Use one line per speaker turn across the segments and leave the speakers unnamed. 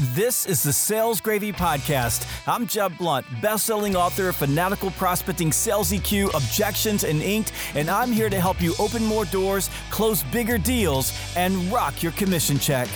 This is the Sales Gravy Podcast. I'm Jeb Blount, best-selling author of Fanatical Prospecting Sales EQ, Objections and Inked, and I'm here to help you open more doors, close bigger deals, and rock your commission check.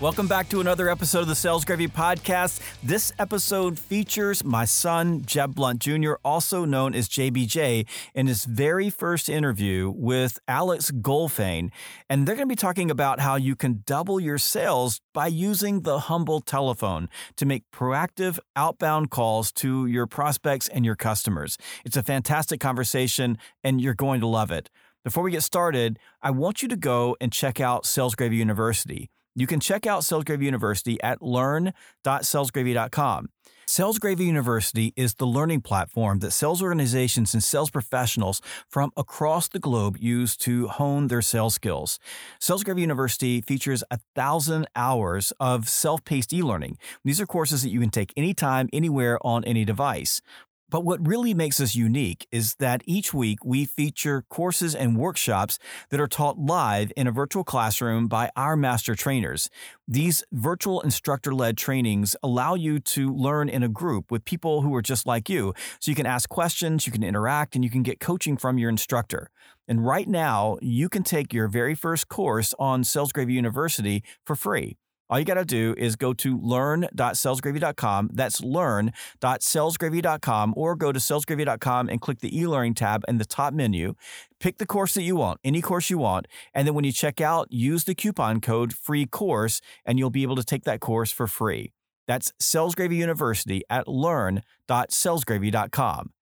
Welcome back to another episode of the Sales Gravy Podcast. This episode features my son, Jeb Blount Jr., also known as JBJ, in his very first interview with Alex Goldfayn. And they're going to be talking about how you can double your sales by using the humble telephone to make proactive outbound calls to your prospects and your customers. It's a fantastic conversation, and you're going to love it. Before we get started, I want you to go and check out Sales Gravy University. You can check out Sales Gravy University at learn.salesgravy.com. Sales Gravy University is the learning platform that sales organizations and sales professionals from across the globe use to hone their sales skills. Sales Gravy University features a thousand hours of self paced e learning. These are courses that you can take anytime, anywhere, on any device. But what really makes us unique is that each week we feature courses and workshops that are taught live in a virtual classroom by our master trainers. These virtual instructor led trainings allow you to learn in a group with people who are just like you. So you can ask questions, you can interact, and you can get coaching from your instructor. And right now, you can take your very first course on Sales Gravy University for free. All you got to do is go to learn.salesgravy.com. That's learn.salesgravy.com or go to salesgravy.com and click the e-learning tab in the top menu. Pick the course that you want, any course you want, and then when you check out, use the coupon code free course and you'll be able to take that course for free. That's Sales Gravy University at learn.salesgravy.com.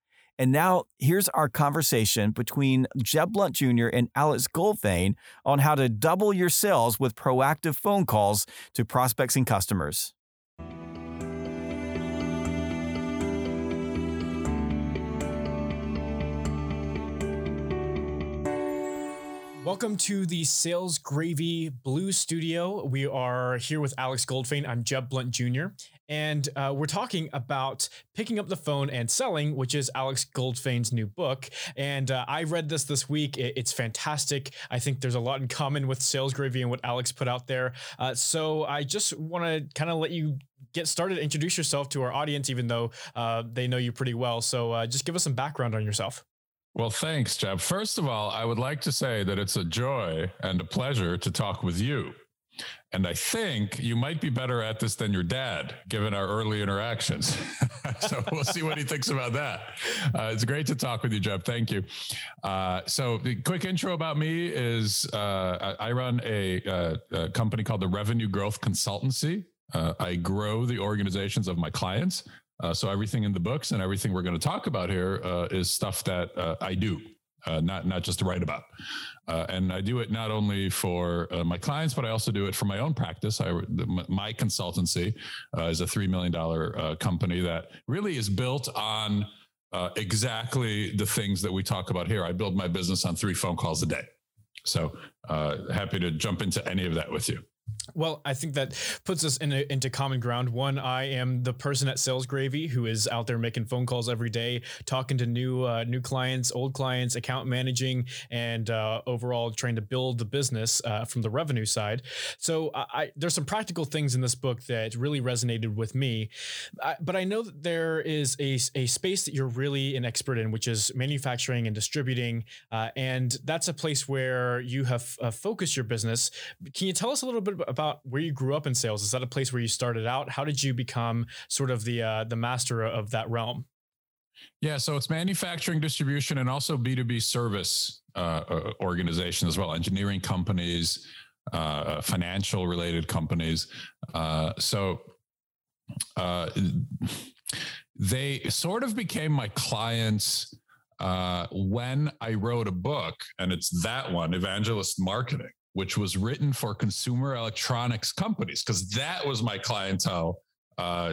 And now here's our conversation between Jeb Blount Jr. and Alex Goldfayn on how to double your sales with proactive phone calls to prospects and customers.
Welcome to the Sales Gravy Blue Studio. We are here with Alex Goldfayn. I'm Jeb Blount Jr. And uh, we're talking about picking up the phone and selling, which is Alex Goldfayn's new book. And uh, I read this this week. It's fantastic. I think there's a lot in common with Sales Gravy and what Alex put out there. Uh, so I just want to kind of let you get started, introduce yourself to our audience, even though uh, they know you pretty well. So uh, just give us some background on yourself.
Well, thanks, Jeb. First of all, I would like to say that it's a joy and a pleasure to talk with you. And I think you might be better at this than your dad, given our early interactions. so we'll see what he thinks about that. Uh, it's great to talk with you, Jeb. Thank you. Uh, so, the quick intro about me is uh, I run a, uh, a, company called the Revenue Growth Consultancy. Uh, I grow the organizations of my clients uh, so everything in the books and everything we're going to talk about here is stuff that I do, uh, not not just to write about. Uh, and I do it not only for uh, my clients, but I also do it for my own practice. I, my consultancy is a three million dollar company that really is built on exactly the things that we talk about here. I build my business on three phone calls a day. So happy to jump into any of that with you.
Well, I think that puts us in a, into common ground. One, I am the person at Sales Gravy who is out there making phone calls every day, talking to new uh, new clients, old clients, account managing, and uh, overall trying to build the business uh, from the revenue side. So, I, there's some practical things in this book that really resonated with me. I, but I know that there is a, a space that you're really an expert in, which is manufacturing and distributing, uh, and that's a place where you have uh, focused your business. Can you tell us a little bit about where you grew up in sales. Is that a place where you started out? How did you become sort of the uh, the master of that realm?
Yeah, so it's manufacturing, distribution, and also B two B service uh, uh, organization as well, engineering companies, uh, financial related companies. Uh, so uh, they sort of became my clients uh, when I wrote a book, and it's that one, Evangelist Marketing which was written for consumer electronics companies, because that was my clientele uh,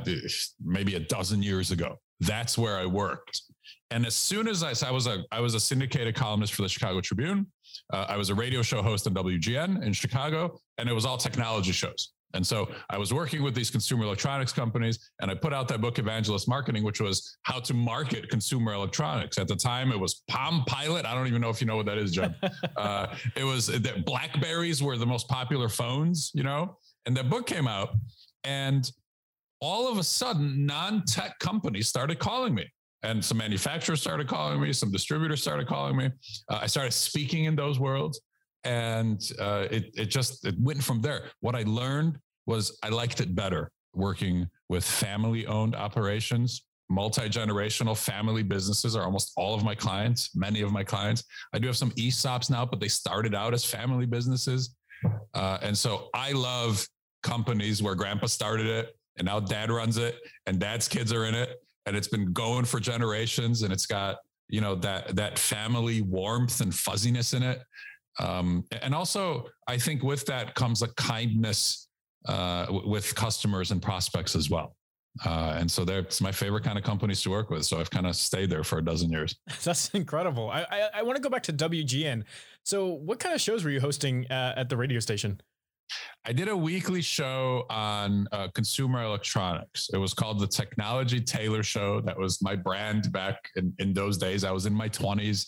maybe a dozen years ago. That's where I worked. And as soon as I, I was a, I was a syndicated columnist for the Chicago Tribune. Uh, I was a radio show host on WGN in Chicago, and it was all technology shows. And so I was working with these consumer electronics companies and I put out that book, Evangelist Marketing, which was how to market consumer electronics. At the time, it was Palm Pilot. I don't even know if you know what that is, Jeb. uh, it was that Blackberries were the most popular phones, you know? And that book came out and all of a sudden, non tech companies started calling me. And some manufacturers started calling me, some distributors started calling me. Uh, I started speaking in those worlds and uh, it it just it went from there. What I learned was I liked it better working with family owned operations. Multi generational family businesses are almost all of my clients, many of my clients. I do have some ESOPs now, but they started out as family businesses. Uh, and so I love companies where grandpa started it and now dad runs it and dad's kids are in it and it's been going for generations and it's got you know that that family warmth and fuzziness in it um, and also, I think with that comes a kindness uh, w- with customers and prospects as well. Uh, and so that's my favorite kind of companies to work with. So I've kind of stayed there for a dozen years.
That's incredible. I I, I want to go back to WGN. So what kind of shows were you hosting uh, at the radio station?
I did a weekly show on uh, consumer electronics. It was called the Technology Tailor Show. That was my brand back in, in those days. I was in my 20s.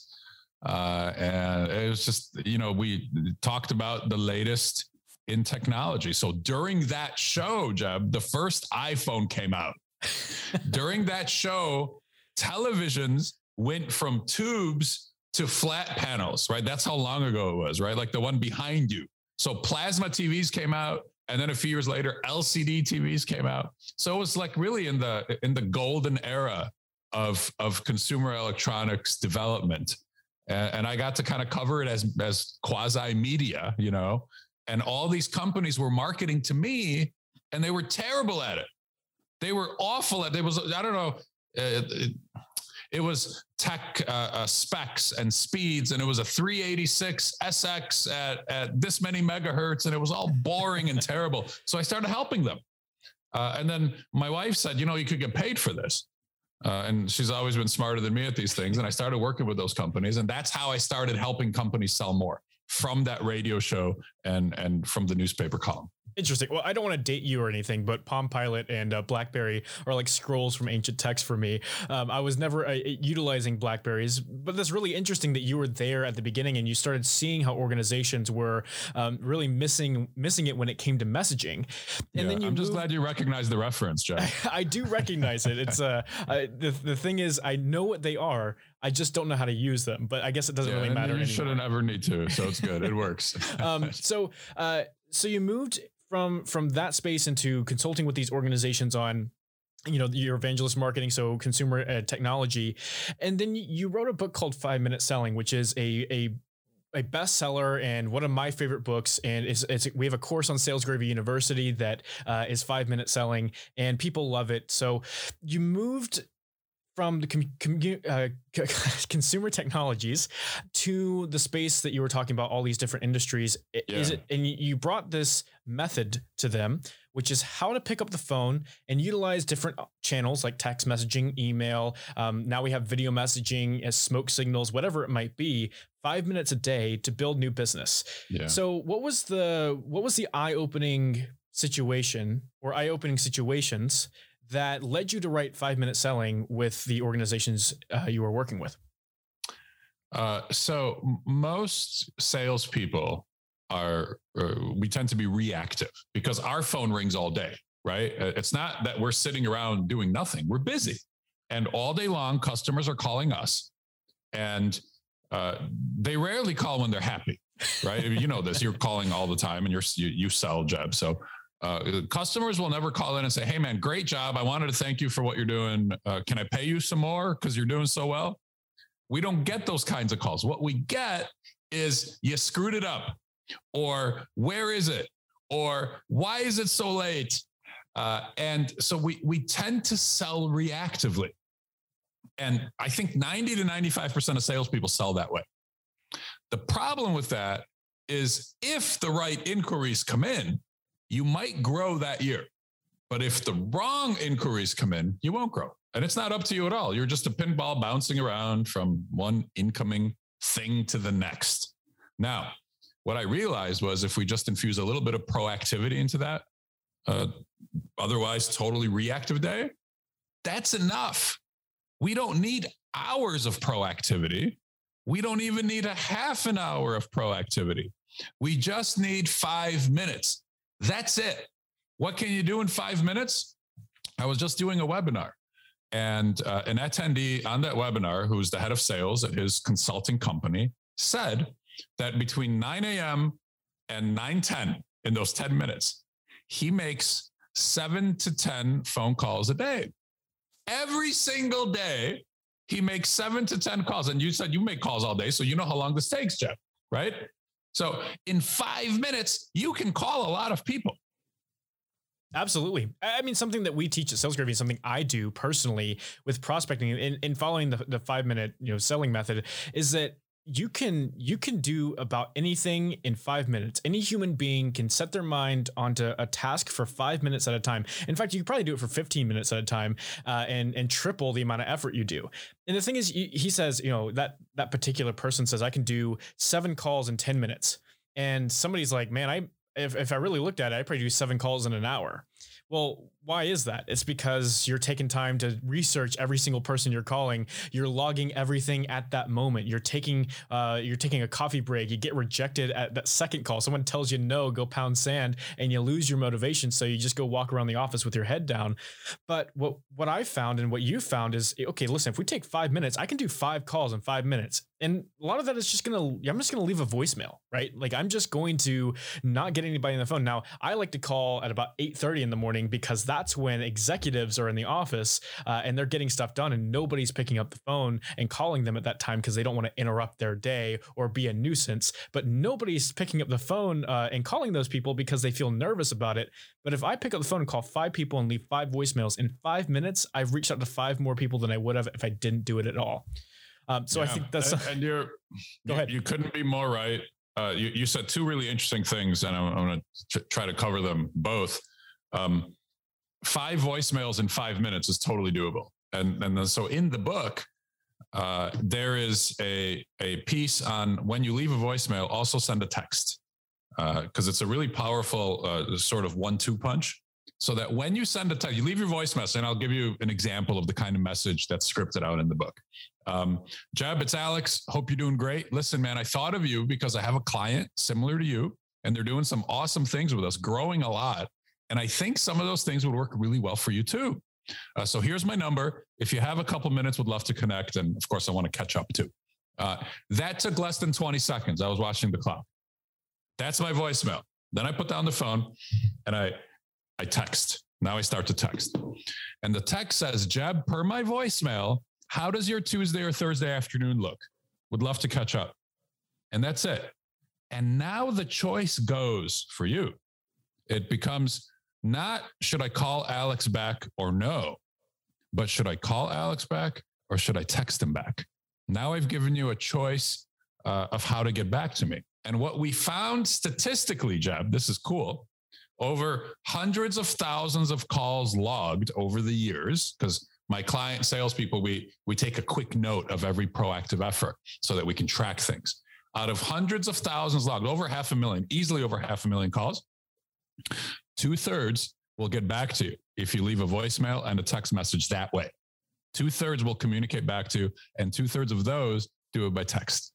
Uh, and it was just, you know, we talked about the latest in technology. So during that show, Jeb, the first iPhone came out. during that show, televisions went from tubes to flat panels, right? That's how long ago it was, right? Like the one behind you. So plasma TVs came out, and then a few years later, LCD TVs came out. So it was like really in the in the golden era of of consumer electronics development and, and I got to kind of cover it as as quasi media, you know. And all these companies were marketing to me, and they were terrible at it. They were awful at. It was I don't know. It, it, it was tech uh, uh, specs and speeds, and it was a 386 SX at at this many megahertz, and it was all boring and terrible. So I started helping them. Uh, and then my wife said, you know, you could get paid for this. Uh, and she's always been smarter than me at these things. And I started working with those companies, and that's how I started helping companies sell more from that radio show and and from the newspaper column.
Interesting. Well, I don't want to date you or anything, but Palm Pilot and uh, BlackBerry are like scrolls from ancient text for me. Um, I was never uh, utilizing Blackberries, but that's really interesting that you were there at the beginning and you started seeing how organizations were um, really missing missing it when it came to messaging.
And yeah, then you I'm moved, just glad you recognize the reference, Jeff.
I, I do recognize it. It's uh, I, the the thing is, I know what they are. I just don't know how to use them, but I guess it doesn't yeah, really matter.
You anymore. shouldn't ever need to, so it's good. It works.
um, so, uh, so you moved from from that space into consulting with these organizations on you know your evangelist marketing so consumer uh, technology and then you wrote a book called five minute selling which is a a a bestseller and one of my favorite books. And it's, it's we have a course on Sales Gravy University that uh, is five minute selling, and people love it. So you moved from the com- com- uh, consumer technologies to the space that you were talking about, all these different industries. Yeah. Is it, and you brought this method to them, which is how to pick up the phone and utilize different uh, channels like text messaging, email. Um, now we have video messaging as smoke signals, whatever it might be. Five minutes a day to build new business. Yeah. So, what was the what was the eye opening situation or eye opening situations that led you to write five minute selling with the organizations uh, you were working with?
Uh, so most salespeople are uh, we tend to be reactive because our phone rings all day, right? Uh, it's not that we're sitting around doing nothing; we're busy, and all day long, customers are calling us, and uh, they rarely call when they're happy, right? you know this. You're calling all the time, and you're you, you sell Jeb, so uh, customers will never call in and say, "Hey, man, great job! I wanted to thank you for what you're doing. Uh, can I pay you some more because you're doing so well?" We don't get those kinds of calls. What we get is you screwed it up, or where is it, or why is it so late? Uh, and so we we tend to sell reactively, and I think 90 to 95 percent of salespeople sell that way. The problem with that is if the right inquiries come in, you might grow that year. But if the wrong inquiries come in, you won't grow. And it's not up to you at all. You're just a pinball bouncing around from one incoming thing to the next. Now, what I realized was if we just infuse a little bit of proactivity into that, uh, otherwise totally reactive day, that's enough. We don't need hours of proactivity. We don't even need a half an hour of proactivity. We just need five minutes. That's it. What can you do in five minutes? I was just doing a webinar, and uh, an attendee on that webinar, who's the head of sales at his consulting company, said that between 9 a.m. and 9:10 in those 10 minutes, he makes seven to 10 phone calls a day. Every single day, he makes seven to 10 calls. And you said you make calls all day. So you know how long this takes, Jeff, right? So in five minutes, you can call a lot of people.
Absolutely. I mean, something that we teach at Sales Gravy, something I do personally with prospecting and, in following the, the five minute, you know, selling method is that you can you can do about anything in five minutes. Any human being can set their mind onto a task for five minutes at a time. In fact you could probably do it for 15 minutes at a time uh, and and triple the amount of effort you do. And the thing is he says you know that that particular person says i can do seven calls in 10 minutes. And somebody's like man i if, if i really looked at it i probably do seven calls in an hour. Well, why is that? It's because you're taking time to research every single person you're calling. You're logging everything at that moment. You're taking uh, you're taking a coffee break. You get rejected at that second call. Someone tells you no, go pound sand, and you lose your motivation. So you just go walk around the office with your head down. But what what I found and what you found is okay. Listen, if we take five minutes, I can do five calls in five minutes, and a lot of that is just gonna I'm just gonna leave a voicemail, right? Like I'm just going to not get anybody on the phone. Now I like to call at about 8:30 in the morning because that's when executives are in the office uh, and they're getting stuff done and nobody's picking up the phone and calling them at that time because they don't want to interrupt their day or be a nuisance. But nobody's picking up the phone uh, and calling those people because they feel nervous about it. But if I pick up the phone and call five people and leave five voicemails in five minutes, I've reached out to five more people than I would have if I didn't do it at all. Um, so yeah. I think that's
and, and you're go ahead. You couldn't be more right. Uh, you, you, said two really interesting things, and I'm, I'm going to try to cover them both. Um, five voicemails in five minutes is totally doable. And, and then, so in the book, uh, there is a, a piece on when you leave a voicemail, also send a text because uh, it's a really powerful uh, sort of one two punch. So that when you send a text, you leave your voice message, and I'll give you an example of the kind of message that's scripted out in the book. Um, Jeb, it's Alex. Hope you're doing great. Listen, man, I thought of you because I have a client similar to you, and they're doing some awesome things with us, growing a lot. And I think some of those things would work really well for you too. Uh, so here's my number. If you have a couple minutes, would love to connect. And of course, I want to catch up too. Uh, that took less than 20 seconds. I was watching the clock. That's my voicemail. Then I put down the phone and I, I text. Now I start to text. And the text says, Jeb, per my voicemail, how does your Tuesday or Thursday afternoon look? Would love to catch up. And that's it. And now the choice goes for you. It becomes not should I call Alex back or no, but should I call Alex back or should I text him back? Now I've given you a choice uh, of how to get back to me. And what we found statistically, Jeb, this is cool. Over hundreds of thousands of calls logged over the years, because my client salespeople, we we take a quick note of every proactive effort so that we can track things. Out of hundreds of thousands logged, over half a million, easily over half a million calls, Two thirds will get back to you if you leave a voicemail and a text message that way. Two thirds will communicate back to, you, and two thirds of those do it by text.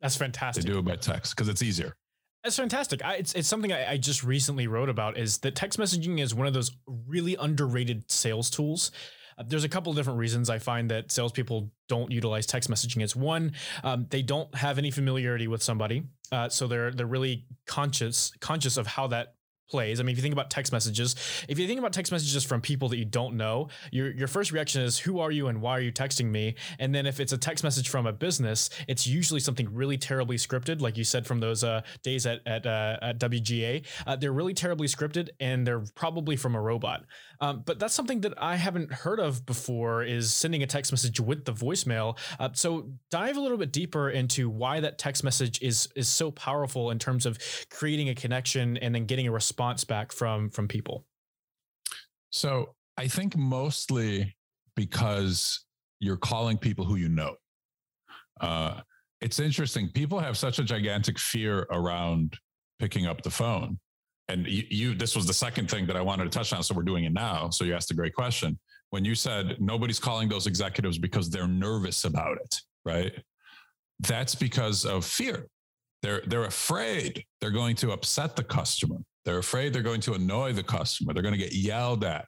That's fantastic.
They do it by text because it's easier.
That's fantastic. I, it's it's something I, I, just recently wrote about. Is that text messaging is one of those really underrated sales tools. Uh, there's a couple of different reasons I find that salespeople don't utilize text messaging. It's one, um, they don't have any familiarity with somebody, uh, so they're they're really conscious conscious of how that plays. I mean, if you think about text messages, if you think about text messages from people that you don't know, your your first reaction is who are you and why are you texting me? And then if it's a text message from a business, it's usually something really terribly scripted, like you said from those uh, days at at, uh, at WGN. Uh, they're really terribly scripted, and they're probably from a robot. Um, but that's something that I haven't heard of before is sending a text message with the voicemail. Uh, so dive a little bit deeper into why that text message is is so powerful in terms of creating a connection and then getting a response response back from from people?
So I think mostly because you're calling people who you know. Uh, it's interesting. People have such a gigantic fear around picking up the phone and you, you, this was the second thing that I wanted to touch on. So we're doing it now. So you asked a great question. When you said nobody's calling those executives because they're nervous about it, right? That's because of fear. They're they're afraid they're going to upset the customer. They're afraid they're going to annoy the customer. They're going to get yelled at.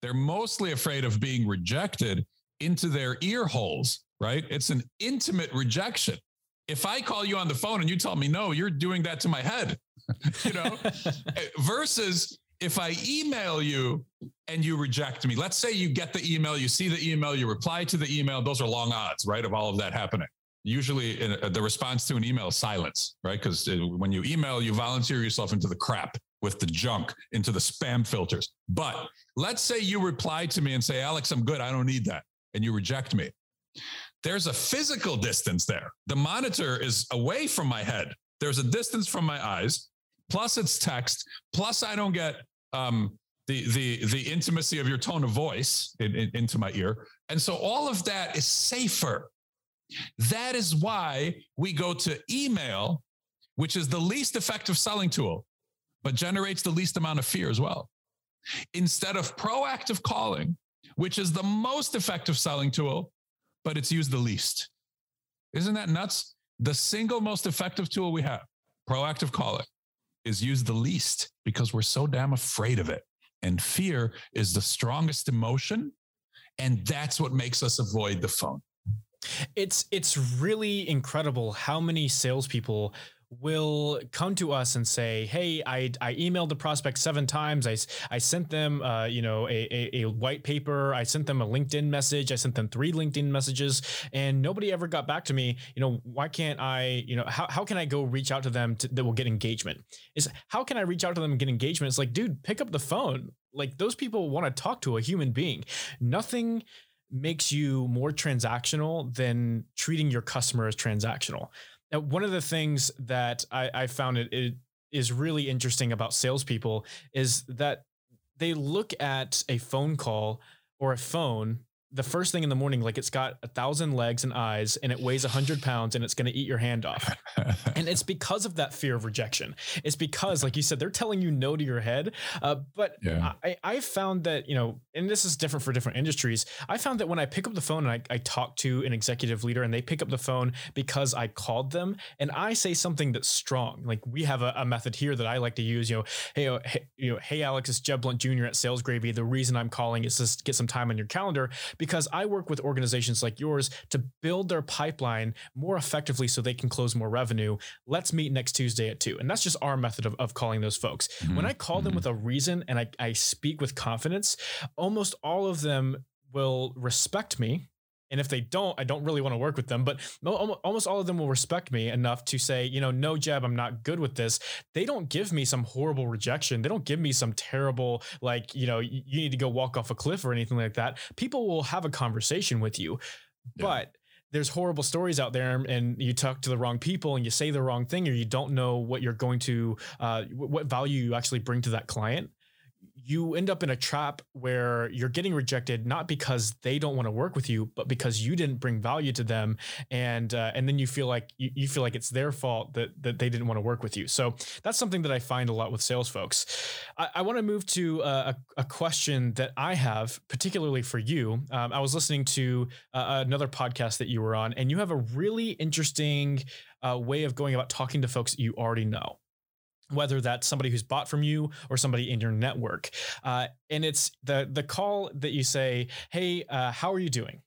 They're mostly afraid of being rejected into their ear holes, right? It's an intimate rejection. If I call you on the phone and you tell me no, you're doing that to my head, you know, eh, versus if I email you and you reject me, let's say you get the email, you see the email, you reply to the email, those are long odds, right, of all of that happening usually in, uh, the response to an email is silence, right? Because uh, when you email, you volunteer yourself into the crap with the junk, into the spam filters. But let's say you reply to me and say, Alex, I'm good. I don't need that. And you reject me. There's a physical distance there. The monitor is away from my head. There's a distance from my eyes. Plus, it's text. Plus, I don't get um, the the the intimacy of your tone of voice in, in, into my ear. And so all of that is safer that is why we go to email, which is the least effective selling tool, but generates the least amount of fear as well. Instead of proactive calling, which is the most effective selling tool, but it's used the least. Isn't that nuts? The single most effective tool we have, proactive calling, is used the least because we're so damn afraid of it. And fear is the strongest emotion. And that's what makes us avoid the phone.
It's it's really incredible how many salespeople will come to us and say, "Hey, I I emailed the prospect seven times. I I sent them, uh, you know, a, a, a white paper. I sent them a LinkedIn message. I sent them three LinkedIn messages, and nobody ever got back to me. You know, why can't I? You know, how how can I go reach out to them to, that will get engagement? Is how can I reach out to them and get engagement? It's like, dude, pick up the phone. Like those people want to talk to a human being. Nothing makes you more transactional than treating your customer as transactional. Now, one of the things that I, I found it, it is really interesting about salespeople is that they look at a phone call or a phone the first thing in the morning, like it's got a thousand legs and eyes and it weighs a hundred pounds and it's going to eat your hand off. and it's because of that fear of rejection. It's because, like you said, they're telling you no to your head. Uh, but yeah. I, I found that, you know, and this is different for different industries. I found that when I pick up the phone and I, I talk to an executive leader and they pick up the phone because I called them and I say something that's strong, like we have a, a method here that I like to use, you know, hey, uh, hey, you know, hey, Alex, it's Jeb Blount Jr. at Sales Gravy. The reason I'm calling is to get some time on your calendar because I work with organizations like yours to build their pipeline more effectively so they can close more revenue. Let's meet next Tuesday at two. And that's just our method of, of calling those folks. Mm-hmm. When I call mm-hmm. them with a reason and I, I speak with confidence, almost all of them will respect me and if they don't, I don't really want to work with them. But almost all of them will respect me enough to say, you know, no, Jeb, I'm not good with this. They don't give me some horrible rejection. They don't give me some terrible, like, you know, you need to go walk off a cliff or anything like that. People will have a conversation with you. Yeah. But there's horrible stories out there and you talk to the wrong people and you say the wrong thing or you don't know what you're going to uh, what value you actually bring to that client you end up in a trap where you're getting rejected not because they don't want to work with you but because you didn't bring value to them and uh, and then you feel like you, you feel like it's their fault that that they didn't want to work with you. So that's something that i find a lot with sales folks. I, I want to move to a, a, question that i have particularly for you. Um, i was listening to uh, another podcast that you were on and you have a really interesting uh, way of going about talking to folks you already know whether that's somebody who's bought from you or somebody in your network. Uh, and it's the the call that you say, "Hey, uh, how are you doing?"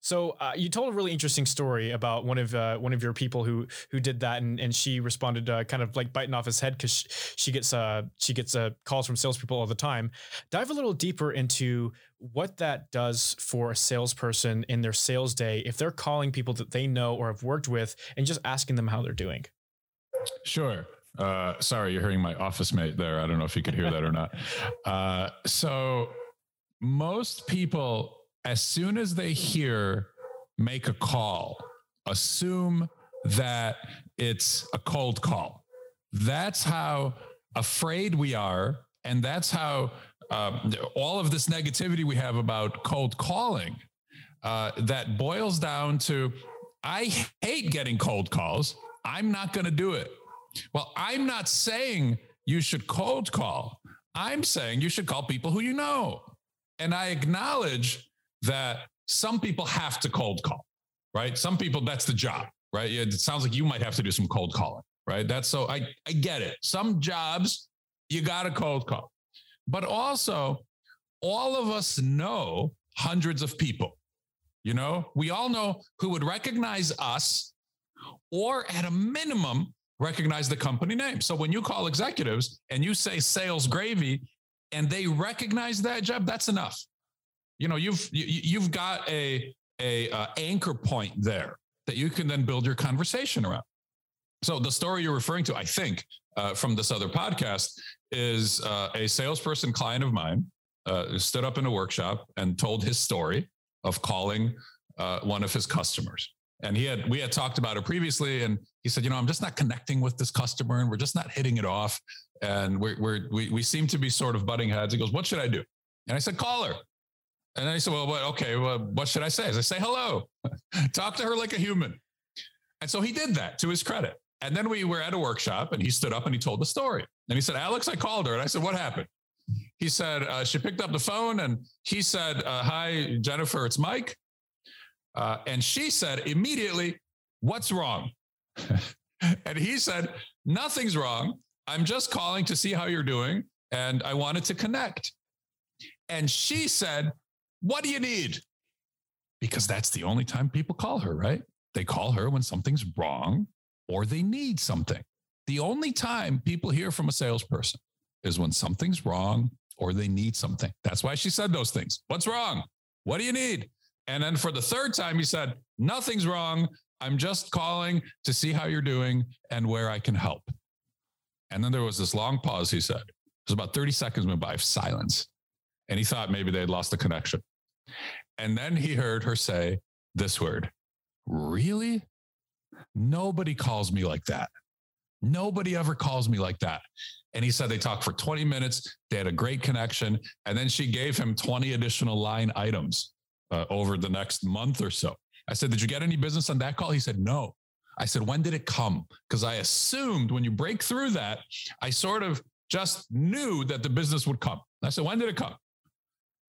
So uh, you told a really interesting story about one of uh, one of your people who who did that, and, and she responded uh, kind of like biting off his head because she, she, gets uh, she gets uh, calls from salespeople all the time. Dive a little deeper into what that does for a salesperson in their sales day if they're calling people that they know or have worked with and just asking them how they're doing.
Sure. Uh, sorry, you're hearing my office mate there. I don't know if you could hear that or not. Uh, so, most people, as soon as they hear make a call, assume that it's a cold call. That's how afraid we are. And that's how um, all of this negativity we have about cold calling uh, that boils down to I hate getting cold calls. I'm not going to do it. Well, I'm not saying you should cold call. I'm saying you should call people who you know. And I acknowledge that some people have to cold call, right? Some people, that's the job, right? It sounds like you might have to do some cold calling, right? That's so I, I get it. Some jobs, you got to cold call. But also, all of us know hundreds of people. You know, we all know who would recognize us or at a minimum recognize the company name. So when you call executives and you say sales gravy and they recognize that job, that's enough. You know, you've you, you've got a a uh, anchor point there that you can then build your conversation around. So the story you're referring to, I think, uh, from this other podcast, is uh, a salesperson client of mine uh, stood up in a workshop and told his story of calling uh, one of his customers. And he had we had talked about it previously, and he said, you know, I'm just not connecting with this customer, and we're just not hitting it off, and we're, we're we we seem to be sort of butting heads. He goes, what should I do? And I said, call her. And I said, well, what, okay, well, what should I say? As I say hello, talk to her like a human. And so he did that to his credit. And then we were at a workshop and he stood up and he told the story. And he said, Alex, I called her. And I said, what happened? He said, uh, she picked up the phone and he said, uh, hi, Jennifer, it's Mike. Uh, and she said immediately, what's wrong? and he said, nothing's wrong. I'm just calling to see how you're doing. And I wanted to connect. And she said, what do you need? Because that's the only time people call her, right? They call her when something's wrong or they need something. The only time people hear from a salesperson is when something's wrong or they need something. That's why she said those things. What's wrong? What do you need? And then for the third time, he said, Nothing's wrong. I'm just calling to see how you're doing and where I can help. And then there was this long pause, he said. It was about 30 seconds went by of silence. And he thought maybe they had lost the connection. And then he heard her say this word Really? Nobody calls me like that. Nobody ever calls me like that. And he said they talked for 20 minutes. They had a great connection. And then she gave him 20 additional line items uh, over the next month or so. I said, Did you get any business on that call? He said, No. I said, When did it come? Because I assumed when you break through that, I sort of just knew that the business would come. I said, When did it come?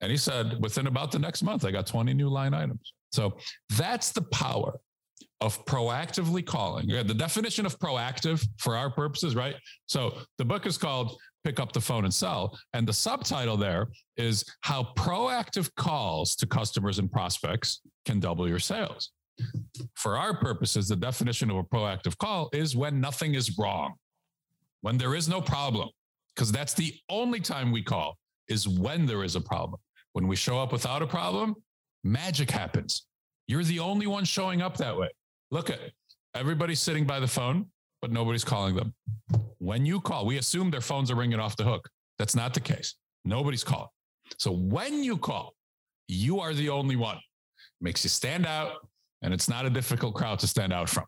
And he said, Within about the next month, I got 20 new line items. So that's the power of proactively calling. The definition of proactive for our purposes, right? So the book is called Pick Up the Phone and Sell. And the subtitle there is How Proactive Calls to Customers and Prospects Can Double Your Sales. For our purposes, the definition of a proactive call is when nothing is wrong, when there is no problem, because that's the only time we call is when there is a problem. When we show up without a problem, magic happens. You're the only one showing up that way. Look at everybody's sitting by the phone, but nobody's calling them. When you call, we assume their phones are ringing off the hook. That's not the case. Nobody's calling. So when you call, you are the only one. Makes you stand out, and it's not a difficult crowd to stand out from.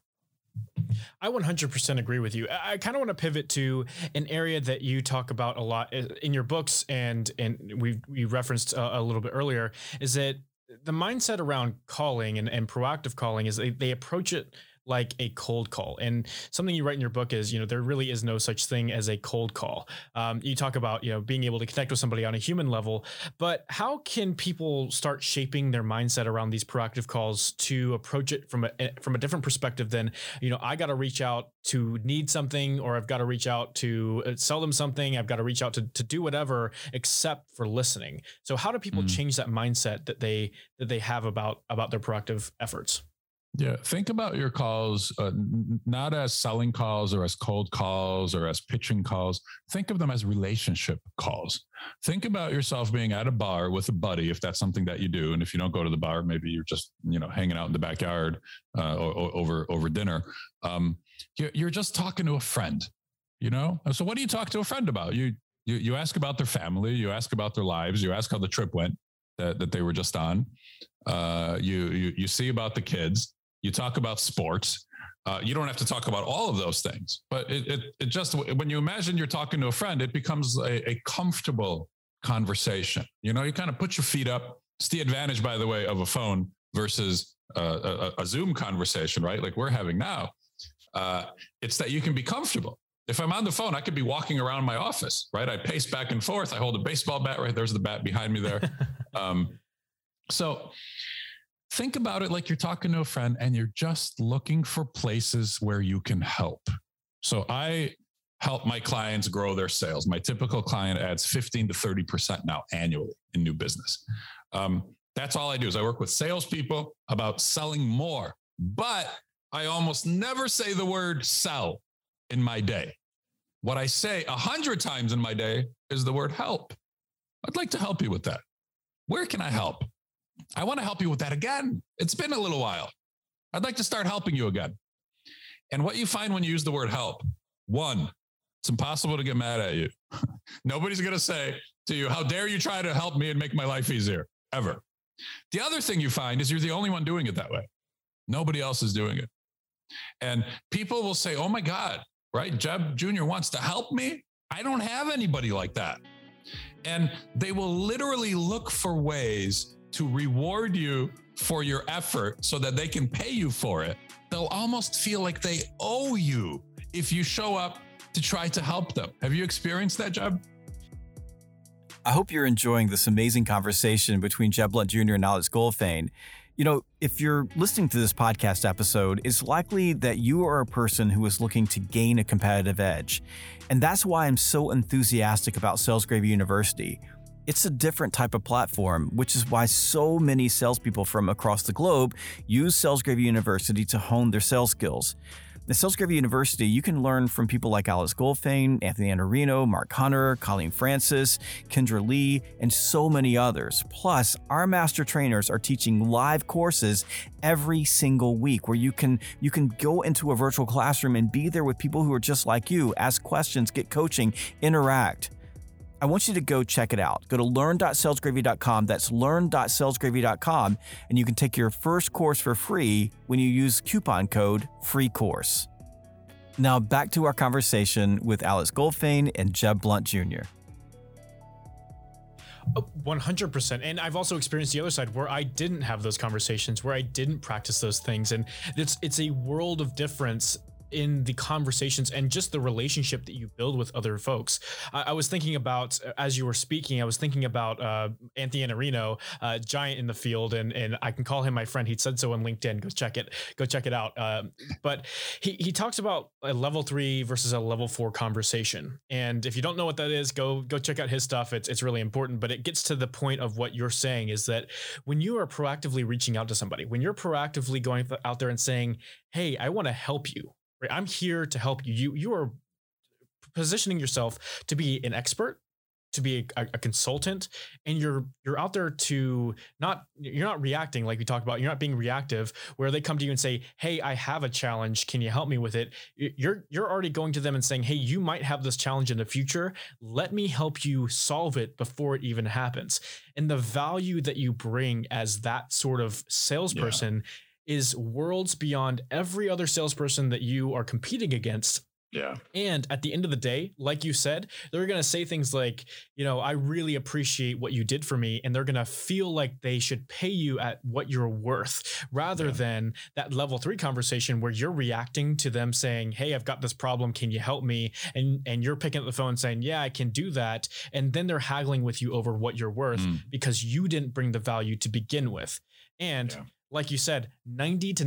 I 100% agree with you. I kind of want to pivot to an area that you talk about a lot uh, in your books, and and we we referenced a, a little bit earlier. Is that the mindset around calling and, and proactive calling is they, they approach it like a cold call. And something you write in your book is, you know, there really is no such thing as a cold call. Um, you talk about, you know, being able to connect with somebody on a human level, but how can people start shaping their mindset around these proactive calls to approach it from a eh, from a different perspective than, you know, I got to reach out to need something or I've got to reach out to uh, sell them something, I've got to reach out to to do whatever except for listening. So how do people mm. change that mindset that they that they have about about their proactive efforts?
Yeah, think about your calls uh, not as selling calls or as cold calls or as pitching calls. Think of them as relationship calls. Think about yourself being at a bar with a buddy, if that's something that you do. And if you don't go to the bar, maybe you're just you know hanging out in the backyard uh, or, or over over dinner. Um, you're, just talking to a friend, you know. So what do you talk to a friend about? You you you ask about their family, you ask about their lives, you ask how the trip went that that they were just on. Uh, you you you see about the kids you talk about sports. Uh, you don't have to talk about all of those things, but it, it, it just when you imagine you're talking to a friend, it becomes a, a comfortable conversation. You know, you kind of put your feet up. It's the advantage, by the way, of a phone versus a, a Zoom conversation, right? Like we're having now. Uh, it's that you can be comfortable. If I'm on the phone, I could be walking around my office, right? I pace back and forth. I hold a baseball bat, right? There's the bat behind me there. um, so think about it like you're talking to a friend and you're just looking for places where you can help. So I help my clients grow their sales. My typical client adds 15 to 30% now annually in new business. Um, that's all I do is I work with salespeople about selling more, but I almost never say the word sell in my day. What I say a hundred times in my day is the word help. I'd like to help you with that. Where can I help? I want to help you with that again. It's been a little while. I'd like to start helping you again. And what you find when you use the word help, one, it's impossible to get mad at you. Nobody's going to say to you, How dare you try to help me and make my life easier? Ever. The other thing you find is you're the only one doing it that way. Nobody else is doing it. And people will say, Oh my God, right? Jeb Jr. wants to help me. I don't have anybody like that. And they will literally look for ways to reward you for your effort so that they can pay you for it. They'll almost feel like they owe you if you show up to try to help them. Have you experienced that, Jeb?
I hope you're enjoying this amazing conversation between Jeb Blount Jr. and Alex Goldfayn. You know, if you're listening to this podcast episode, it's likely that you are a person who is looking to gain a competitive edge. And that's why I'm so enthusiastic about Salesgravy University. It's a different type of platform, which is why so many salespeople from across the globe use Salesgravy University to hone their sales skills. At Salesgravy University, you can learn from people like Alex Goldfayn, Anthony Iannarino, Mark Hunter, Colleen Francis, Kendra Lee, and so many others. Plus, our master trainers are teaching live courses every single week where you can you can go into a virtual classroom and be there with people who are just like you, ask questions, get coaching, interact. I want you to go check it out. Go to learn.salesgravy.com. That's learn.salesgravy.com, and you can take your first course for free when you use coupon code FREECOURSE. Now back to our conversation with Alex Goldfayn and Jeb Blount Jr.
100% and i've also experienced the other side where i didn't have those conversations where i didn't practice those things and it's it's a world of difference in the conversations and just the relationship that you build with other folks. I, I was thinking about as you were speaking, I was thinking about uh, Anthony Iannarino, uh, giant in the field, and and I can call him my friend. He said so on LinkedIn. Go check it. Go check it out. Um, but he he talks about a level three versus a level four conversation, and if you don't know what that is, go go check out his stuff. It's it's really important. But it gets to the point of what you're saying is that when you are proactively reaching out to somebody, when you're proactively going out there and saying, "Hey, I want to help you," right? I'm here to help you. You you are positioning yourself to be an expert to be a, a, consultant and you're you're out there to not you're not reacting like we talked about. You're not being reactive where they come to you and say hey i have a challenge. Can you help me with it? You're you're already going to them and saying hey you might have this challenge in the future. Let me help you solve it before it even happens. And the value that you bring as that sort of salesperson yeah is worlds beyond every other salesperson that you are competing against.
Yeah.
And at the end of the day, like you said, they're going to say things like, you know, I really appreciate what you did for me. And they're going to feel like they should pay you at what you're worth rather yeah. than that level three conversation where you're reacting to them saying, Hey, I've got this problem. Can you help me? And, and you're picking up the phone saying, Yeah, I can do that. And then they're haggling with you over what you're worth mm. because you didn't bring the value to begin with. And yeah like you said, 90 to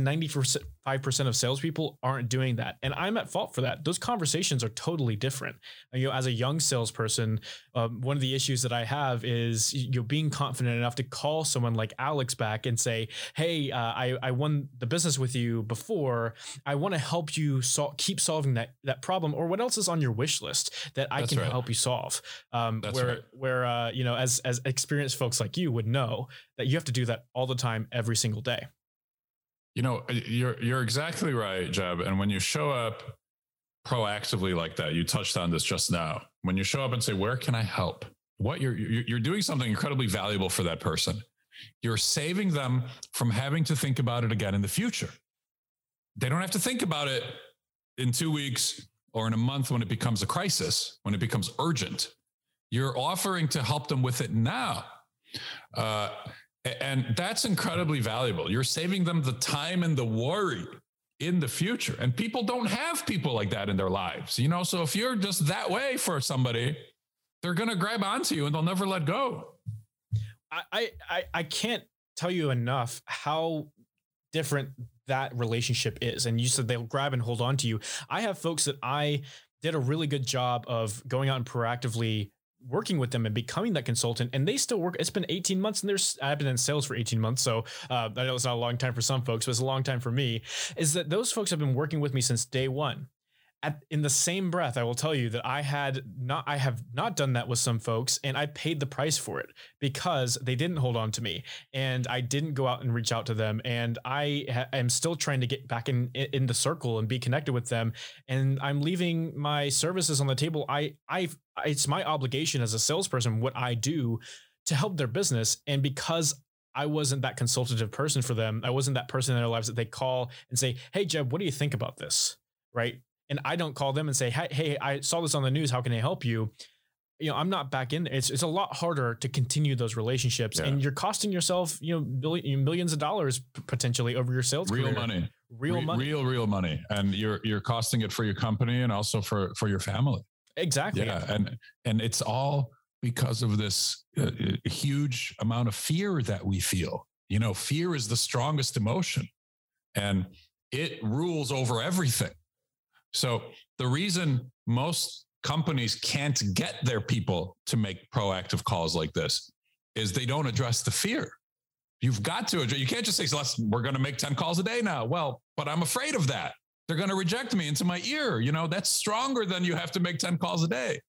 95% of salespeople aren't doing that. And I'm at fault for that. Those conversations are totally different. You know, as a young salesperson, um, one of the issues that I have is you know, being confident enough to call someone like Alex back and say, Hey, uh, I, I won the business with you before. I want to help you sol- keep solving that, that problem. Or what else is on your wish list that I That's can right. help you solve? Um, where, right. where, uh, you know, as, as experienced folks like you would know that you have to do that all the time, every single day.
You know, you're you're exactly right, Jeb. And when you show up proactively like that, you touched on this just now. When you show up and say, "Where can I help?" What you're you're doing something incredibly valuable for that person. You're saving them from having to think about it again in the future. They don't have to think about it in two weeks or in a month when it becomes a crisis, when it becomes urgent. You're offering to help them with it now. Uh, and that's incredibly valuable. You're saving them the time and the worry in the future. And people don't have people like that in their lives, you know? So if you're just that way for somebody, they're going to grab onto you and they'll never let go.
I, I, I can't tell you enough how different that relationship is. And you said they'll grab and hold on to you. I have folks that I did a really good job of going out and proactively working with them and becoming that consultant and they still work it's been 18 months and there's i've been in sales for 18 months so uh, i know it's not a long time for some folks but it's a long time for me is that those folks have been working with me since day one at, in the same breath, I will tell you that I had not, I have not done that with some folks, and I paid the price for it because they didn't hold on to me, and I didn't go out and reach out to them, and I ha- am still trying to get back in in the circle and be connected with them, and I'm leaving my services on the table. I, I, it's my obligation as a salesperson, what I do, to help their business, and because I wasn't that consultative person for them. I wasn't that person in their lives that they call and say, "Hey, Jeb, what do you think about this?" Right? And I don't call them and say, "Hey, hey, I saw this on the news. How can I help you?" You know, I'm not back in. there. It's it's a lot harder to continue those relationships, yeah. and you're costing yourself, you know, billion, millions of dollars potentially over your sales.
Real
career.
money,
real
Re-
money,
real real money, and you're you're costing it for your company and also for for your family.
Exactly.
Yeah, and and it's all because of this uh, uh huge amount of fear that we feel. You know, fear is the strongest emotion, and it rules over everything. So the reason most companies can't get their people to make proactive calls like this is they don't address the fear. You've got to address, you can't just say, "Let's we're going to make 10 calls a day now. Well, but I'm afraid of that. They're going to reject me into my ear. You know, that's stronger than you have to make 10 calls a day.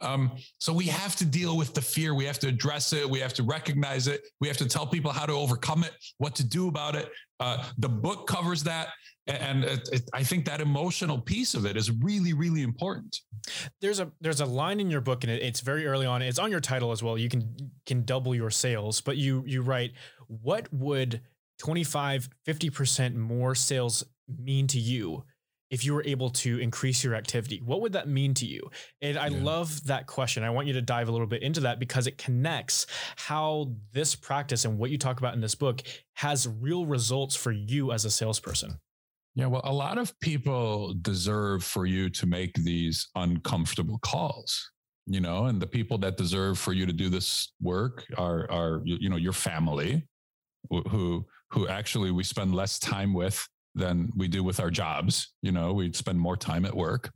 Um, so we have to deal with the fear. We have to address it. We have to recognize it. We have to tell people how to overcome it, what to do about it. Uh, the book covers that and it, it, I think that emotional piece of it is really, really important.
There's a there's a line in your book, and it, it's very early on. It's on your title as well. You can can double your sales, but you you write what would 25 50 percent more sales mean to you if you were able to increase your activity what would that mean to you and i yeah. love that question i want you to dive a little bit into that because it connects how this practice and what you talk about in this book has real results for you as a salesperson
yeah, well, a lot of people deserve for you to make these uncomfortable calls, you know, and the people that deserve for you to do this work are are you know your family, who who actually we spend less time with than we do with our jobs. You know, we spend more time at work.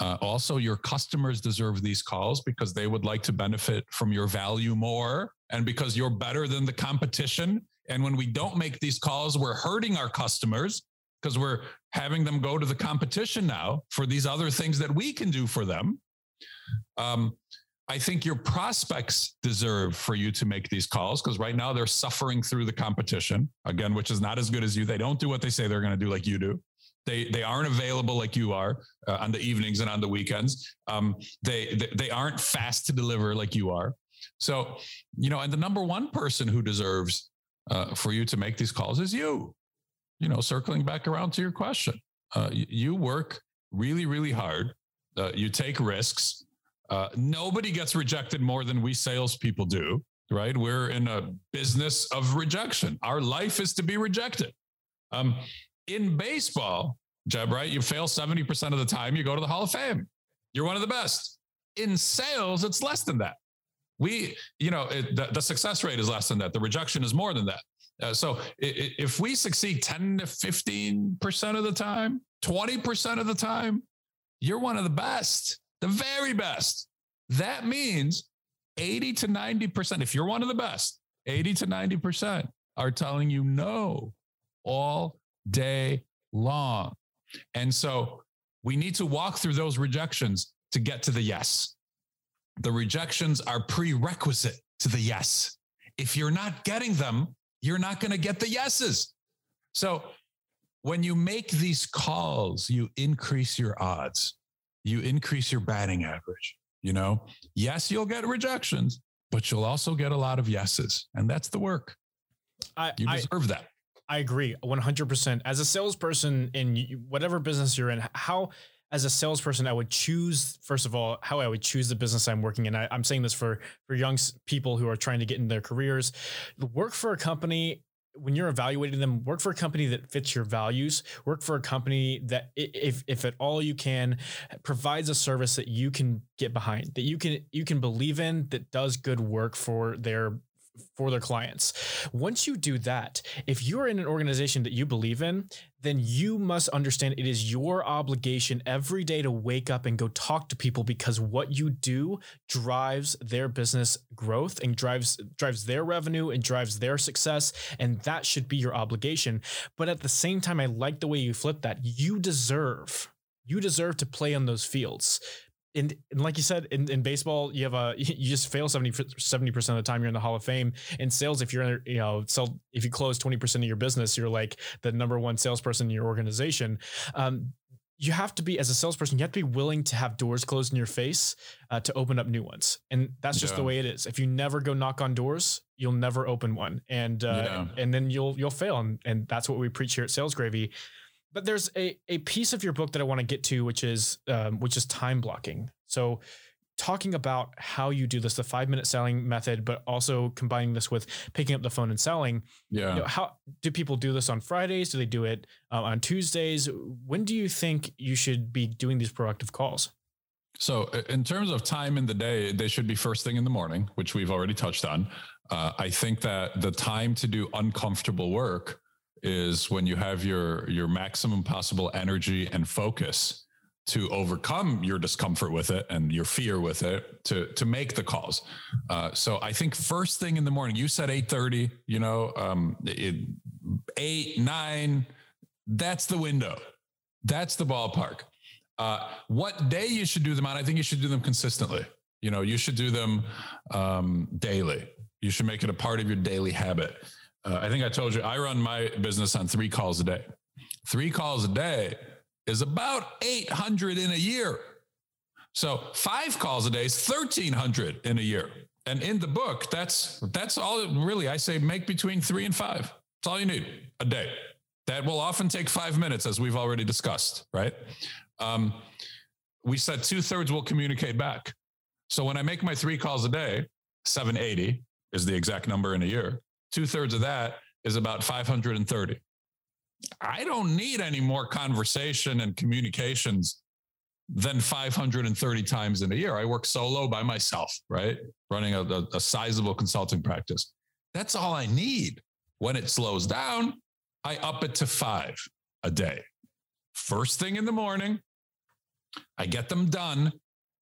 Uh, also, your customers deserve these calls because they would like to benefit from your value more and because you're better than the competition. And when we don't make these calls, we're hurting our customers because we're having them go to the competition now for these other things that we can do for them. Um, I think your prospects deserve for you to make these calls because right now they're suffering through the competition again, which is not as good as you. They don't do what they say they're going to do like you do. They they aren't available like you are uh, on the evenings and on the weekends. Um, they, they they aren't fast to deliver like you are. So you know, and the number one person who deserves uh, for you to make these calls is you you know, circling back around to your question, uh, you work really, really hard. Uh, you take risks. Uh, nobody gets rejected more than we salespeople do, right? We're in a business of rejection. Our life is to be rejected. Um, in baseball, Jeb, right? You fail 70% of the time, you go to the Hall of Fame. You're one of the best. In sales, it's less than that. We, you know, it, the, the success rate is less than that. The rejection is more than that. Uh, so if we succeed 10 to 15% of the time, 20% of the time, you're one of the best, the very best. That means 80 to 90%, if you're one of the best, 80 to 90% are telling you no all day long. And so we need to walk through those rejections to get to the yes. The rejections are prerequisite to the yes. If you're not getting them, you're not going to get the yeses. So when you make these calls, you increase your odds, you increase your batting average. You know, yes, you'll get rejections, but you'll also get a lot of yeses. And that's the work. I, you deserve
I,
that.
I agree 100%. As a salesperson in whatever business you're in, how as a salesperson, I would choose first of all how I would choose the business I'm working in. I, am saying this for for young people who are trying to get in their careers. Work for a company when you're evaluating them, work for a company that fits your values. Work for a company that, if if at all you can, provides a service that you can get behind, that you can you can believe in, that does good work for their for their clients. Once you do that, if you're in an organization that you believe in, then you must understand it is your obligation every day to wake up and go talk to people because what you do drives their business growth and drives drives their revenue and drives their success and that should be your obligation. But at the same time I like the way you flip that. You deserve you deserve to play on those fields and, and, like you said in, in baseball you have a you just fail 70 percent of the time you're in the hall of fame. In sales if you're you know sell if you close 20 percent of your business you're like the number one salesperson in your organization. Um, you have to be as a salesperson you have to be willing to have doors closed in your face uh, to open up new ones. And that's just yeah. the way it is. If you never go knock on doors you'll never open one. And uh, yeah. and then you'll you'll fail. And, and that's what we preach here at sales gravy but there's a, a piece of your book that I want to get to, which is um, which is time blocking. So talking about how you do this, the five minute selling method, but also combining this with picking up the phone and selling.
Yeah.
You know, how do people do this on Fridays? Do they do it uh, on Tuesdays? When do you think you should be doing these proactive calls?
So, in terms of time in the day, they should be first thing in the morning, which we've already touched on. Uh, I think that the time to do uncomfortable work is when you have your your maximum possible energy and focus to overcome your discomfort with it and your fear with it to to make the calls. Uh, so I think first thing in the morning. You said eight thirty. You know, um, it, eight nine. That's the window. That's the ballpark. Uh, what day you should do them on? I think you should do them consistently. You know, you should do them um, daily. You should make it a part of your daily habit. Uh, I think I told you I run my business on three calls a day. Three calls a day is about 800 in a year. So five calls a day is 1300 in a year. And in the book, that's that's all really I say make between 3 and 5. That's all you need a day. That will often take 5 minutes as we've already discussed, right? Um, we said two thirds will communicate back. So when I make my three calls a day, 780 is the exact number in a year. Two thirds of that is about 530. I don't need any more conversation and communications than 530 times in a year. I work solo by myself, right? Running a, a, a, sizable consulting practice. That's all I need. When it slows down, I up it to five a day. First thing in the morning, I get them done.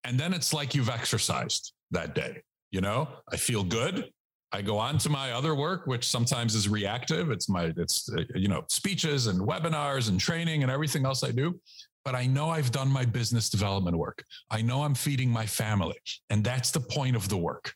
And then it's like you've exercised that day. You know, I feel good. I go on to my other work, which sometimes is reactive. It's my, it's, uh, you know, speeches and webinars and training and everything else I do. But I know I've done my business development work. I know I'm feeding my family. And that's the point of the work.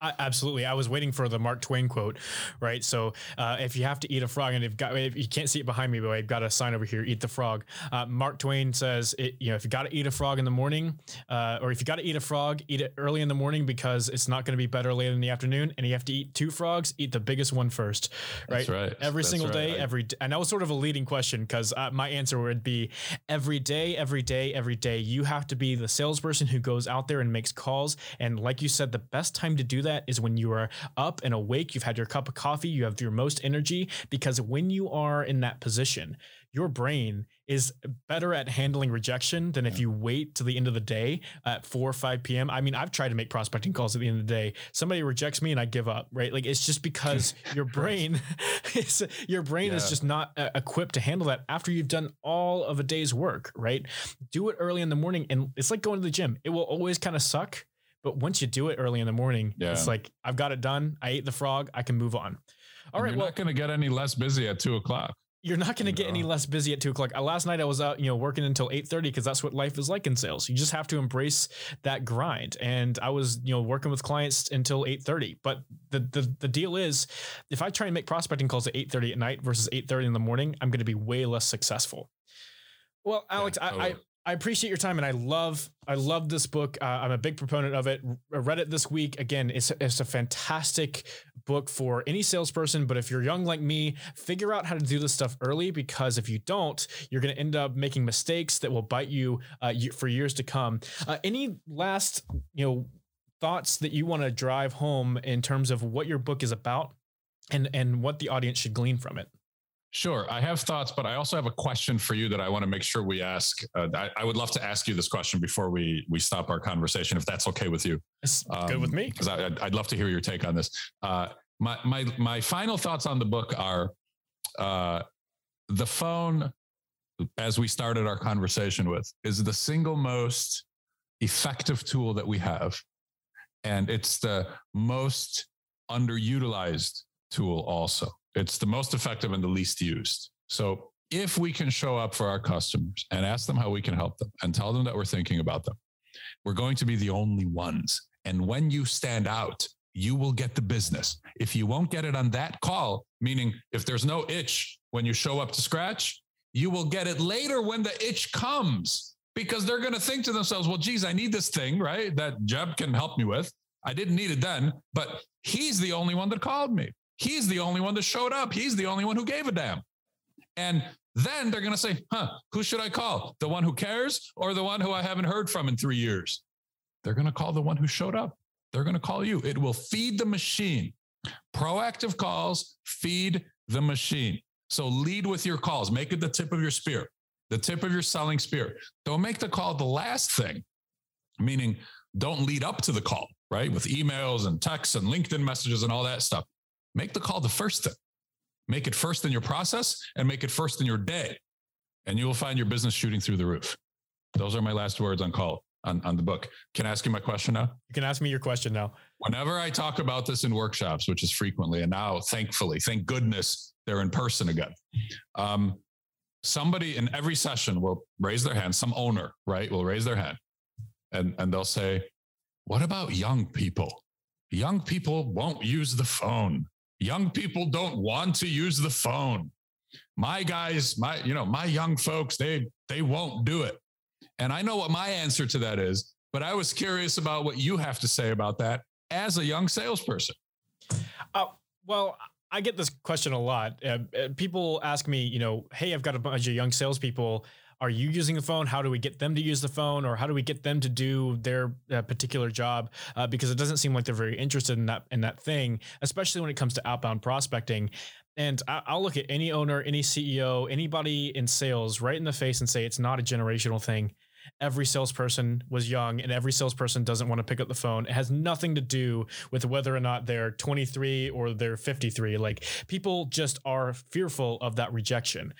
I, absolutely. I was waiting for the Mark Twain quote, right? So uh, if you have to eat a frog, and if, got, if you can't see it behind me, but I've got a sign over here, eat the frog. Uh, Mark Twain says, it, you know, if you got to eat a frog in the morning, uh, or if you got to eat a frog, eat it early in the morning because it's not going to be better later in the afternoon. And you have to eat two frogs, eat the biggest one first, right?
That's right.
Every
That's
single
right.
day, every day. And that was sort of a leading question because uh, my answer would be every day, every day, every day. You have to be the salesperson who goes out there and makes calls. And like you said, the best time to do that is when you are up and awake, you've had your cup of coffee, you have your most energy. Because when you are in that position, your brain is better at handling rejection than if you wait to the end of the day at 4 or 5 p.m. I mean, I've tried to make prospecting calls at the end of the day. Somebody rejects me and I give up, right? Like it's just because your brain is your brain yeah. is just not uh, equipped to handle that after you've done all of a day's work, right? Do it early in the morning and it's like going to the gym. It will always kind of suck but once you do it early in the morning, yeah. it's like I've got it done. I ate the frog. I can move on.
All right, You're well, not going to get any less busy at two o'clock.
You're not going to get any less busy at two o'clock. Uh, last night I was out, you know, working until eight thirty because that's what life is like in sales. You just have to embrace that grind. And I was, you know, working with clients until eight thirty. But the the the deal is, if I try and make prospecting calls at eight thirty at night versus eight thirty in the morning, I'm going to be way less successful. Well, Alex, yeah, I, I appreciate your time and I love I love this book. Uh, I'm a big proponent of it. I read it this week. Again, it's it's a fantastic book for any salesperson. But if you're young like me, figure out how to do this stuff early because if you don't, you're going to end up making mistakes that will bite you uh, for years to come. Uh, any last you know thoughts that you want to drive home in terms of what your book is about? and and what the audience should glean from it.
Sure, I have thoughts, but I also have a question for you that I want to make sure we ask. Uh, I, I, would love to ask you this question before we we stop our conversation, if that's okay with you.
It's um, good with me
because I'd, I'd love to hear your take on this. Uh, my my my final thoughts on the book are uh, the phone, as we started our conversation with, is the single most effective tool that we have, and it's the most underutilized tool also. It's the most effective and the least used. So if we can show up for our customers and ask them how we can help them and tell them that we're thinking about them, we're going to be the only ones. And when you stand out, you will get the business. If you won't get it on that call, meaning if there's no itch when you show up to scratch, you will get it later when the itch comes because they're going to think to themselves, well, geez, I need this thing, right? That Jeb can help me with. I didn't need it then, but he's the only one that called me. He's the only one that showed up. He's the only one who gave a damn. And then they're going to say, huh, who should I call? The one who cares or the one who I haven't heard from in three years? They're going to call the one who showed up. They're going to call you. It will feed the machine. Proactive calls feed the machine. So lead with your calls. Make it the tip of your spear, the tip of your selling spear. Don't make the call the last thing, meaning don't lead up to the call, right? With emails and texts and LinkedIn messages and all that stuff. Make the call the first thing. Make it first in your process and make it first in your day. And you will find your business shooting through the roof. Those are my last words on call on, on the book. Can I ask you my question now?
You can ask me your question now.
Whenever I talk about this in workshops, which is frequently, and now thankfully, thank goodness they're in person again. Um, somebody in every session will raise their hand, some owner, right, will raise their hand and, and they'll say, What about young people? Young people won't use the phone young people don't want to use the phone. My guys, my, you know, my young folks, they, they won't do it. And I know what my answer to that is, but I was curious about what you have to say about that as a young salesperson.
Uh, well, I get this question a lot. Uh, uh people ask me, you know, hey, I've got a bunch of young salespeople are you using the phone? How do we get them to use the phone, or how do we get them to do their uh, particular job? Uh, because it doesn't seem like they're very interested in that in that thing, especially when it comes to outbound prospecting. And I, will look at any owner, any CEO, anybody in sales right in the face and say it's not a generational thing every salesperson was young and every salesperson doesn't want to pick up the phone. It has nothing to do with whether or not they're 23 or they're 53. Like people just are fearful of that rejection.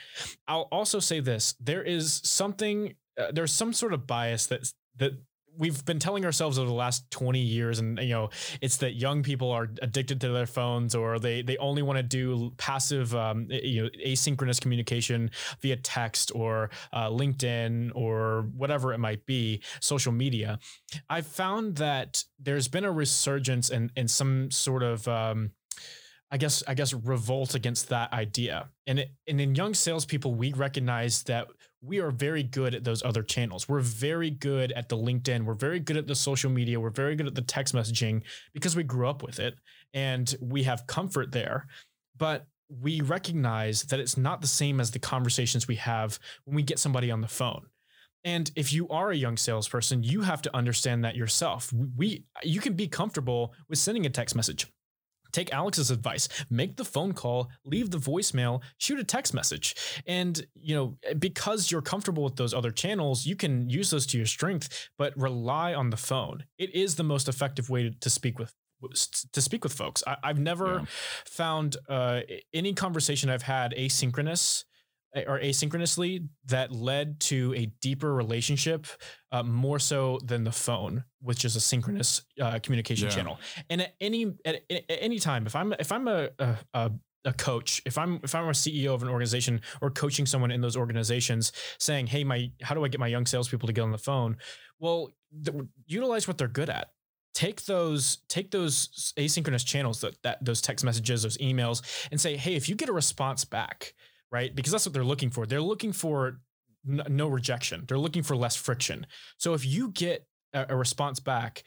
I'll also say this there is something, uh, there's some sort of bias that, that we've been telling ourselves over the last 20 years and you know it's that young people are addicted to their phones or they they only want to do passive um, you know asynchronous communication via text or uh, linkedin or whatever it might be social media i've found that there's been a resurgence and in some sort of um, I guess I guess revolt against that idea. And it, and in young salespeople, we recognize that we are very good at those other channels. We're very good at the LinkedIn. We're very good at the social media. We're very good at the text messaging because we grew up with it and we have comfort there. But we recognize that it's not the same as the conversations we have when we get somebody on the phone. And if you are a young salesperson, you have to understand that yourself. We you can be comfortable with sending a text message take Alex's advice, make the phone call, leave the voicemail, shoot a text message. And, you know, because you're comfortable with those other channels, you can use those to your strength, but rely on the phone. It is the most effective way to speak with to speak with folks. I, have never yeah. found uh, any conversation I've had asynchronous or asynchronously that led to a deeper relationship uh, more so than the phone which is a synchronous uh, communication yeah. channel. And at any at, at, any time if i'm if i'm a, a, a coach if i'm if i'm a ceo of an organization or coaching someone in those organizations saying hey my how do i get my young salespeople to get on the phone? Well the, utilize what they're good at. Take those take those asynchronous channels that, that those text messages those emails and say hey if you get a response back right? Because that's what they're looking for. They're looking for n- no rejection. They're looking for less friction. So if you get a, a response back,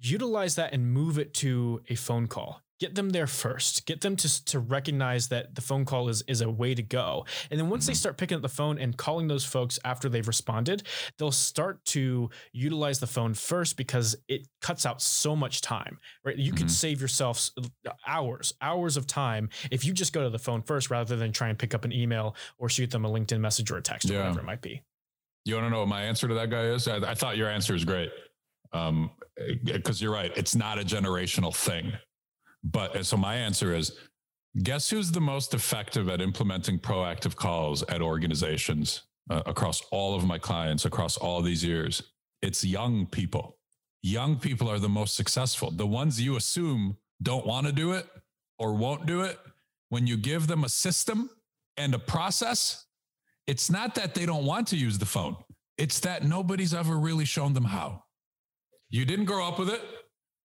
utilize that and move it to a phone call. Get them there first get them to, to recognize that the phone call is, is a way to go and then once they start picking up the phone and calling those folks after they've responded they'll start to utilize the phone first because it cuts out so much time right you could
Mhm.
save yourself hours hours of time if you just go to the phone first rather than try and pick up an email or shoot them a linkedin message or a text or whatever it might be
You want to know what my answer to that guy is? I, I thought your answer is great. Um, because you're right. It's not a generational thing. But so my answer is guess who's the most effective at implementing proactive calls at organizations uh, across all of my clients across all these years? It's young people. Young people are the most successful. The ones you assume don't want to do it or won't do it, when you give them a system and a process, it's not that they don't want to use the phone. It's that nobody's ever really shown them how. You didn't grow up with it.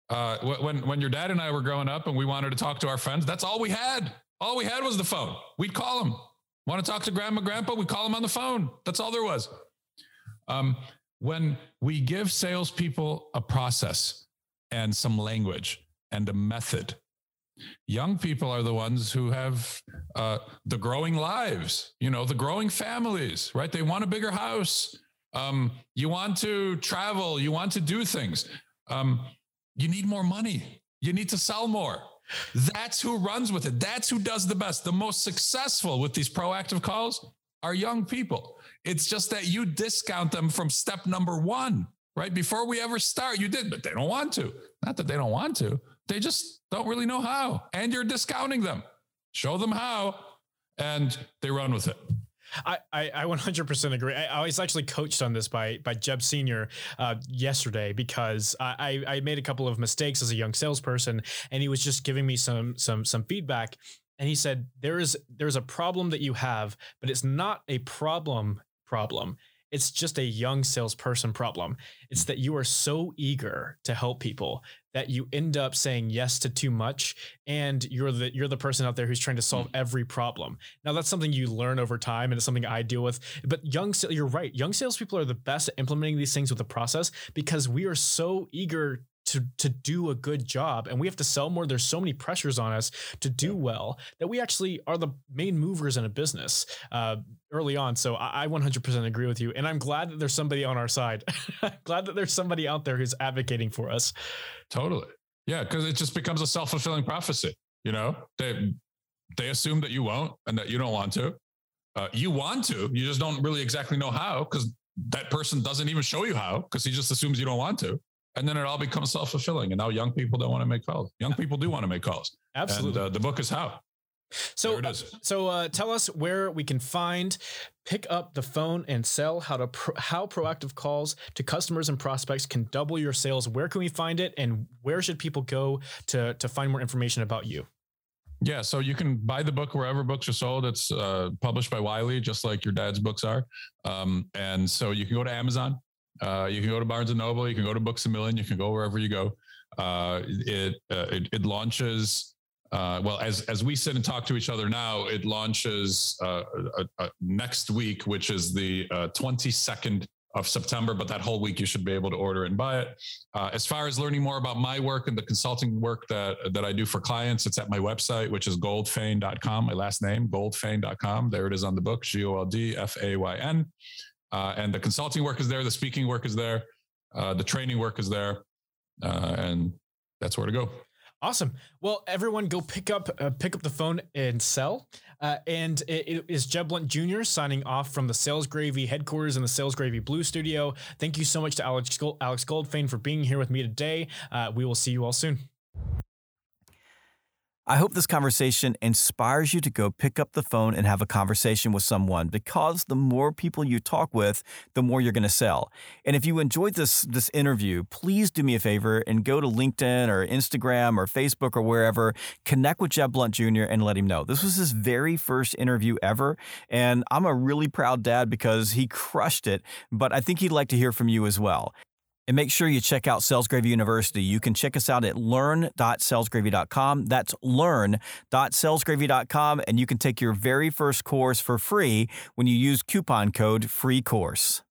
Uh, when when your dad and I were growing up and we wanted to talk to our friends, that's all we had. All we had was the phone. We'd call them. Want to talk to grandma, grandpa? We call them on the phone. That's all there was. Um, when we give salespeople a process and some language and a method, young people are the ones who have uh, the growing lives, you know, the growing families, right? They want a bigger house. Um, you want to travel, you want to do things. Um, you need more money. You need to sell more. That's who runs with it. That's who does the best. The most successful with these proactive calls are young people. It's just that you discount them from step number one, right? Before we ever start, you did, but they don't want to. Not that they don't want to, they just don't really know how. And you're discounting them. Show them how, and they run with it.
I, I, I 100% agree. I, I was actually coached on this by by Jeb Senior uh, yesterday because I, I made a couple of mistakes as a young salesperson, and he was just giving me some some some feedback. And he said there is there's a problem that you have, but it's not a problem problem. It's just a young salesperson problem. It's that you are so eager to help people that you end up saying yes to too much, and you're the you're the person out there who's trying to solve mm. every problem. Now that's something you learn over time, and it's something I deal with. But young, you're right. Young salespeople are the best at implementing these things with the process because we are so eager to to do a good job, and we have to sell more. There's so many pressures on us to do well that we actually are the main movers in a business uh, early on. So I, I 100% agree with you, and I'm glad that there's somebody on our side. glad that there's somebody out there who's advocating for us.
Totally. Yeah, because it just becomes a self fulfilling prophecy. You know, they they assume that you won't and that you don't want to. Uh, you want to, you just don't really exactly know how because that person doesn't even show you how because he just assumes you don't want to. And then it all becomes self fulfilling. And now young people don't want to make calls. Young people do want to make calls.
Absolutely.
And uh, the book is how.
So,
is.
so uh, tell us where we can find, pick up the phone and sell. How to pro- how proactive calls to customers and prospects can double your sales. Where can we find it, and where should people go to to find more information about you?
Yeah, so you can buy the book wherever books are sold. It's uh, published by Wiley, just like your dad's books are. Um, and so you can go to Amazon, uh, you can go to Barnes and Noble, you can go to Books a Million, you can go wherever you go. Uh, it, uh, it it launches. Uh, well, as as we sit and talk to each other now, it launches uh, uh, next week, which is the twenty second of September. But that whole week, you should be able to order and buy it. As far as learning more about my work and the consulting work that that I do for clients, it's at my website, which is goldfayn.com. My last name, goldfayn.com. There it is on the book, G O L D F A Y N. Uh, and the consulting work is there, the speaking work is there, uh, the training work is there, uh, and that's where to go.
Awesome. Well, everyone, go pick up uh, pick up the phone and sell. Uh, and it, it is Jeb Blount Jr. signing off from the Sales Gravy headquarters in the Sales Gravy Blue Studio. Thank you so much to Alex Gold, Alex Goldfayn for being here with me today. Uh, we will see you all soon.
I hope this conversation inspires you to go pick up the phone and have a conversation with someone because the more people you talk with, the more you're going to sell. And if you enjoyed this this interview, please do me a favor and go to LinkedIn or Instagram or Facebook or wherever, connect with Jeb Blount Jr. and let him know. This was his very first interview ever, and I'm a really proud dad because he crushed it, but I think he'd like to hear from you as well. And make sure you check out Sales Gravy University. You can check us out at learn.salesgravy.com. That's learn.salesgravy.com. And you can take your very first course for free when you use coupon code FREE COURSE.